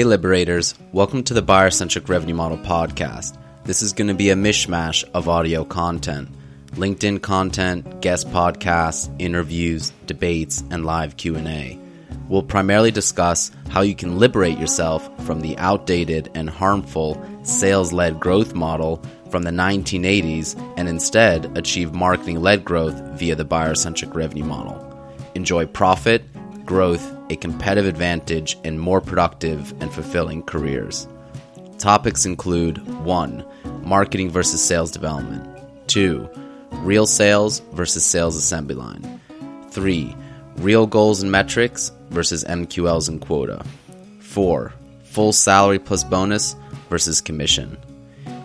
Hey, Liberators. Welcome to the Buyer Centric Revenue Model podcast. This is going to be a mishmash of audio content LinkedIn content, guest podcasts, interviews, debates, and live Q&A. We'll primarily discuss how you can liberate yourself from the outdated and harmful sales-led growth model from the 1980s and instead achieve marketing-led growth via the buyer-centric revenue model. Enjoy profit, growth, a competitive advantage, and more productive and fulfilling careers. Topics include 1. Marketing versus sales development. 2 real sales versus sales assembly line. 3. Real goals and metrics versus MQLs and quota. 4. Full salary plus bonus versus commission.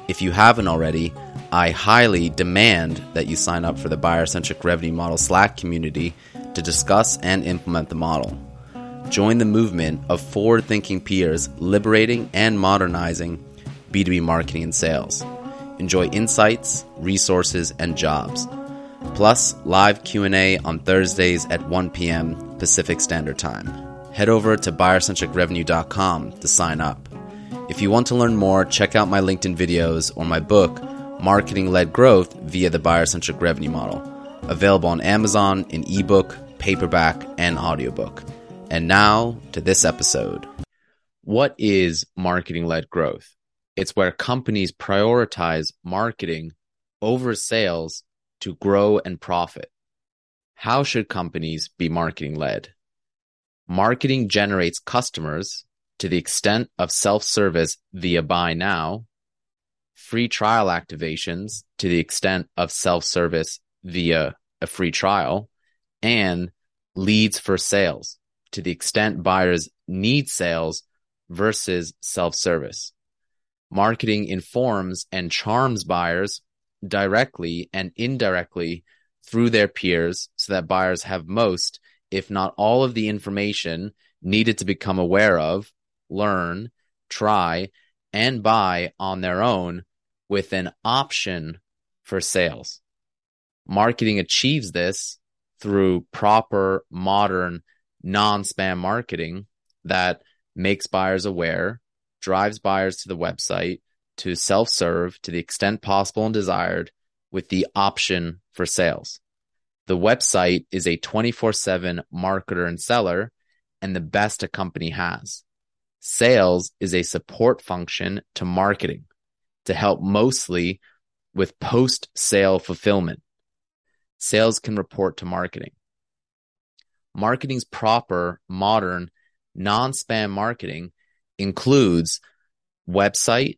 If you haven't already, I highly demand that you sign up for the buyer centric revenue model Slack community to discuss and implement the model. Join the movement of forward thinking peers liberating and modernizing B2B marketing and sales. Enjoy insights, resources, and jobs. Plus, live Q&A on Thursdays at 1 p.m. Pacific Standard Time. Head over to buyercentricrevenue.com to sign up. If you want to learn more, check out my LinkedIn videos or my book, Marketing Led Growth via the Buyer Centric Revenue Model, available on Amazon in ebook, paperback, and audiobook. And now to this episode. What is marketing led growth? It's where companies prioritize marketing over sales to grow and profit. How should companies be marketing led? Marketing generates customers to the extent of self service via buy now, free trial activations to the extent of self service via a free trial, and leads for sales to the extent buyers need sales versus self service marketing informs and charms buyers directly and indirectly through their peers so that buyers have most, if not all of the information needed to become aware of, learn, try, and buy on their own with an option for sales. Marketing achieves this through proper, modern, non spam marketing that makes buyers aware, drives buyers to the website to self serve to the extent possible and desired with the option for sales. The website is a 24 7 marketer and seller and the best a company has. Sales is a support function to marketing to help mostly with post sale fulfillment. Sales can report to marketing. Marketing's proper, modern, non spam marketing includes website,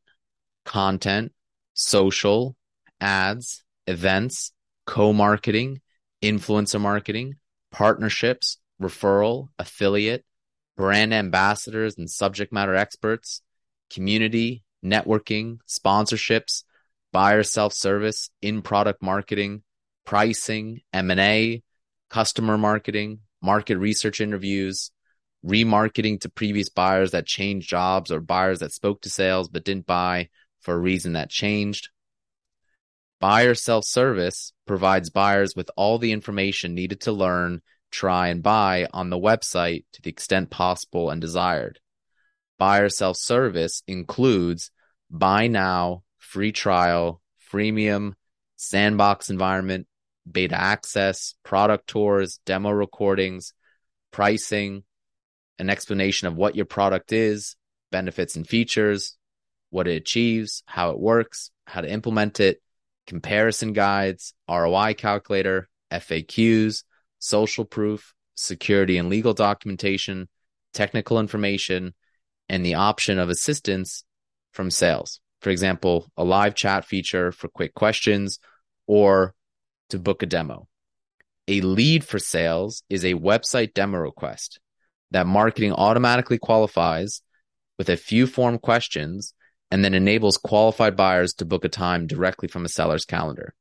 content, social, ads, events, co marketing, influencer marketing, partnerships, referral, affiliate, brand ambassadors and subject matter experts, community, networking, sponsorships, buyer self-service, in-product marketing, pricing, M&A, customer marketing, market research interviews, remarketing to previous buyers that changed jobs or buyers that spoke to sales but didn't buy for a reason that changed. Buyer self service provides buyers with all the information needed to learn, try, and buy on the website to the extent possible and desired. Buyer self service includes buy now, free trial, freemium, sandbox environment, beta access, product tours, demo recordings, pricing, an explanation of what your product is, benefits and features, what it achieves, how it works, how to implement it, comparison guides, ROI calculator, FAQs, social proof, security and legal documentation, technical information, and the option of assistance from sales. For example, a live chat feature for quick questions or to book a demo. A lead for sales is a website demo request that marketing automatically qualifies with a few form questions and then enables qualified buyers to book a time directly from a seller's calendar.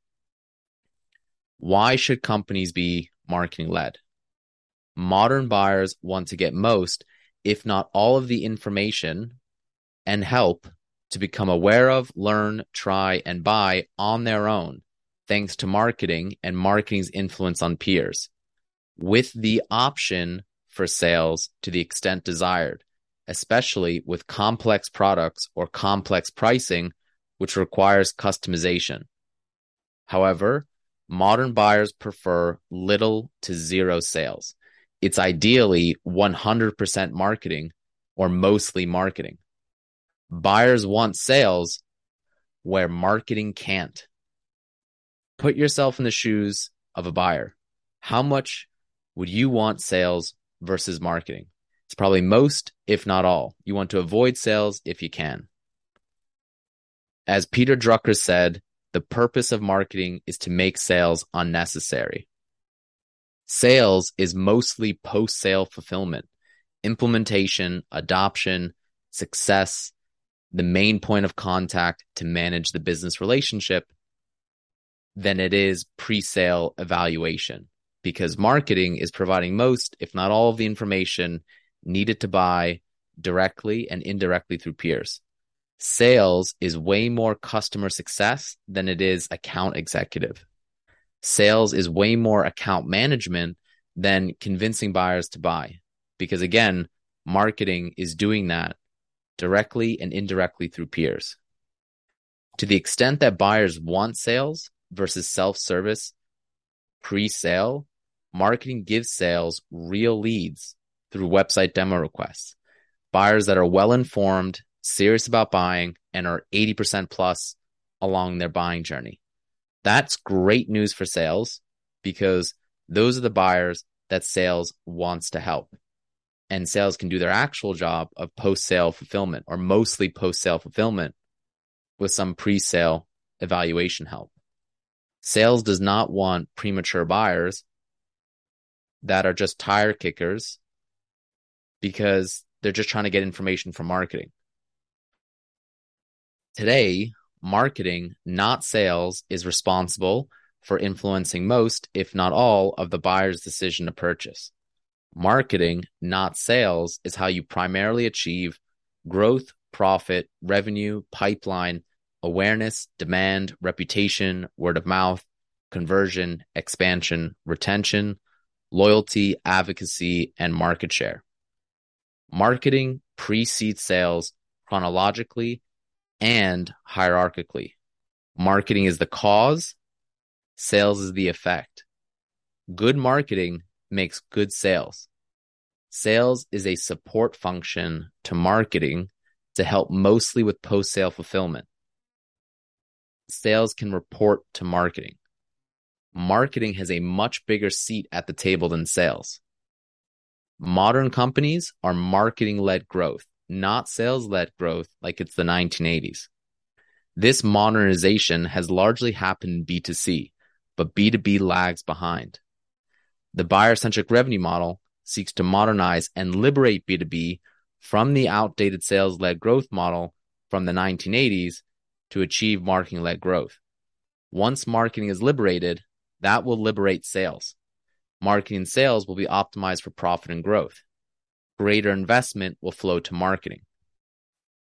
Why should companies be marketing led? Modern buyers want to get most, if not all of the information and help to become aware of, learn, try, and buy on their own, thanks to marketing and marketing's influence on peers, with the option for sales to the extent desired, especially with complex products or complex pricing, which requires customization. However, modern buyers prefer little to zero sales. It's ideally 100% marketing or mostly marketing. Buyers want sales where marketing can't. Put yourself in the shoes of a buyer. How much would you want sales versus marketing? It's probably most, if not all. You want to avoid sales if you can. As Peter Drucker said, the purpose of marketing is to make sales unnecessary. Sales is mostly post sale fulfillment, implementation, adoption, success, the main point of contact to manage the business relationship than it is pre sale evaluation because marketing is providing most, if not all, of the information needed to buy directly and indirectly through peers. Sales is way more customer success than it is account executive. Sales is way more account management than convincing buyers to buy. Because again, marketing is doing that directly and indirectly through peers. To the extent that buyers want sales versus self service pre sale, marketing gives sales real leads through website demo requests. Buyers that are well informed, serious about buying, and are 80% plus along their buying journey. That's great news for sales because those are the buyers that sales wants to help. And sales can do their actual job of post sale fulfillment or mostly post sale fulfillment with some pre sale evaluation help. Sales does not want premature buyers that are just tire kickers because they're just trying to get information from marketing. Today, marketing, not sales, is responsible for influencing most, if not all, of the buyer's decision to purchase. Marketing, not sales, is how you primarily achieve growth, profit, revenue, pipeline, awareness, demand, reputation, word of mouth, conversion, expansion, retention, loyalty, advocacy, and market share. Marketing precedes sales chronologically and hierarchically. Marketing is the cause, sales is the effect. Good marketing makes good sales. Sales is a support function to marketing to help mostly with post sale fulfillment. Sales can report to marketing. Marketing has a much bigger seat at the table than sales. Modern companies are marketing led growth, not sales led growth like it's the 1980s. This modernization has largely happened in B2C, but B2B lags behind. The buyer centric revenue model seeks to modernize and liberate B2B from the outdated sales led growth model from the 1980s to achieve marketing led growth. Once marketing is liberated, that will liberate sales. Marketing and sales will be optimized for profit and growth. Greater investment will flow to marketing.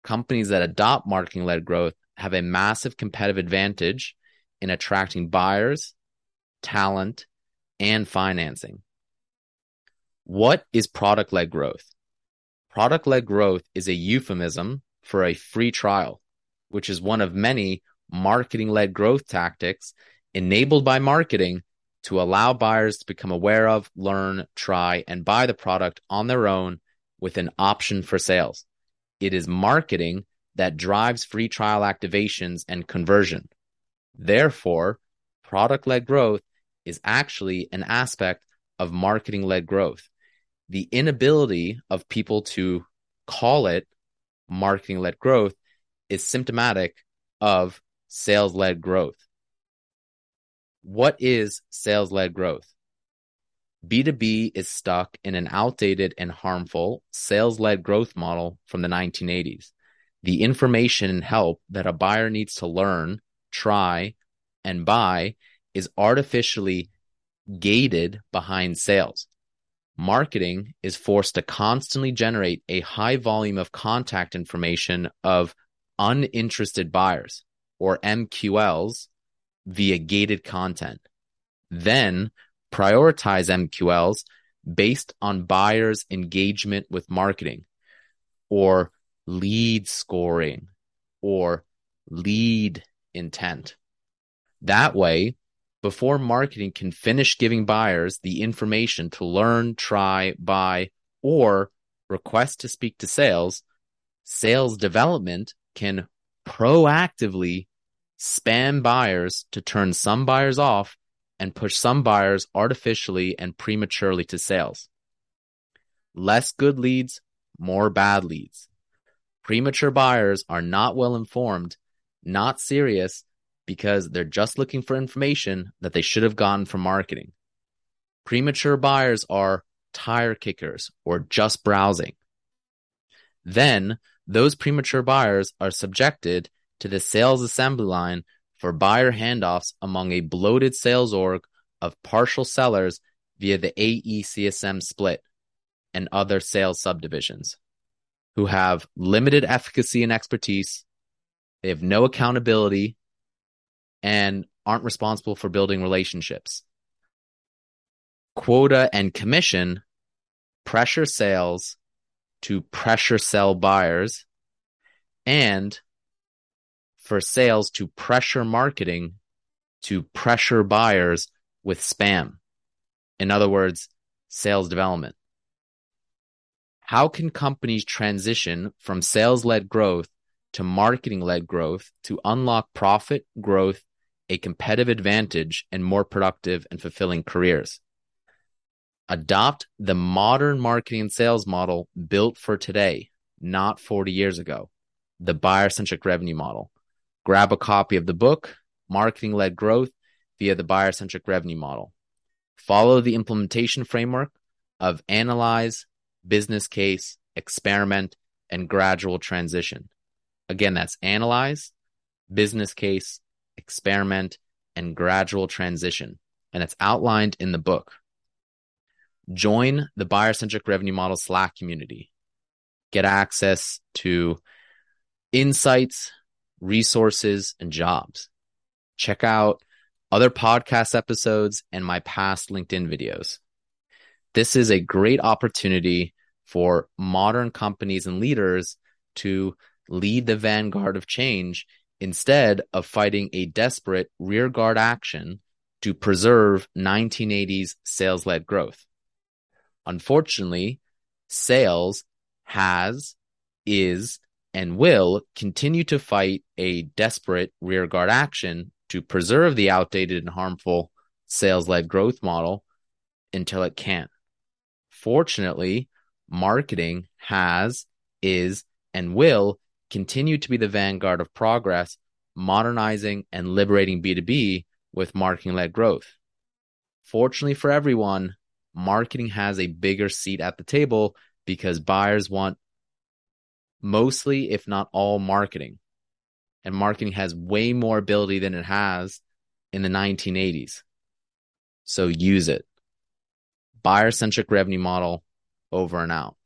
Companies that adopt marketing led growth have a massive competitive advantage in attracting buyers, talent, and financing. What is product led growth? Product led growth is a euphemism for a free trial, which is one of many marketing led growth tactics enabled by marketing to allow buyers to become aware of, learn, try, and buy the product on their own with an option for sales. It is marketing that drives free trial activations and conversion. Therefore, product led growth is actually an aspect of marketing led growth. The inability of people to call it marketing led growth is symptomatic of sales led growth. What is sales led growth? B2B is stuck in an outdated and harmful sales led growth model from the 1980s. The information and help that a buyer needs to learn, try, and buy is artificially gated behind sales. Marketing is forced to constantly generate a high volume of contact information of uninterested buyers or MQLs via gated content. Then prioritize MQLs based on buyers' engagement with marketing. or lead scoring or lead intent. That way, before marketing can finish giving buyers the information to learn, try, buy, or request to speak to sales, sales development can proactively spam buyers to turn some buyers off and push some buyers artificially and prematurely to sales. Less good leads, more bad leads. Premature buyers are not well informed, not serious, because they're just looking for information that they should have gotten from marketing. Premature buyers are tire kickers or just browsing. Then those premature buyers are subjected to the sales assembly line for buyer handoffs among a bloated sales org of partial sellers via the AECSM split and other sales subdivisions who have limited efficacy and expertise. They have no accountability and aren't responsible for building relationships. Quota and commission pressure sales to pressure sell buyers and for sales to pressure marketing to pressure buyers with spam. In other words, sales development. How can companies transition from sales led growth to marketing led growth to unlock profit, growth, a competitive advantage, and more productive and fulfilling careers? Adopt the modern marketing and sales model built for today, not 40 years ago, the buyer centric revenue model. Grab a copy of the book, Marketing Led Growth, via the buyer centric revenue model. Follow the implementation framework of analyze, business case, experiment, and gradual transition. Again, that's analyze, business case, experiment, and gradual transition. And it's outlined in the book. Join the buyer centric revenue model Slack community. Get access to insights, resources, and jobs. Check out other podcast episodes and my past LinkedIn videos. This is a great opportunity for modern companies and leaders to lead the vanguard of change instead of fighting a desperate rearguard action to preserve 1980s sales led growth. Unfortunately, sales has, is, and will continue to fight a desperate rearguard action to preserve the outdated and harmful sales led growth model until it can't. Fortunately, marketing has, is, and will continue to be the vanguard of progress, modernizing and liberating B2B with marketing led growth. Fortunately for everyone, marketing has a bigger seat at the table because buyers want mostly, if not all, marketing. And marketing has way more ability than it has in the 1980s. So use it. Buyer centric revenue model over and out.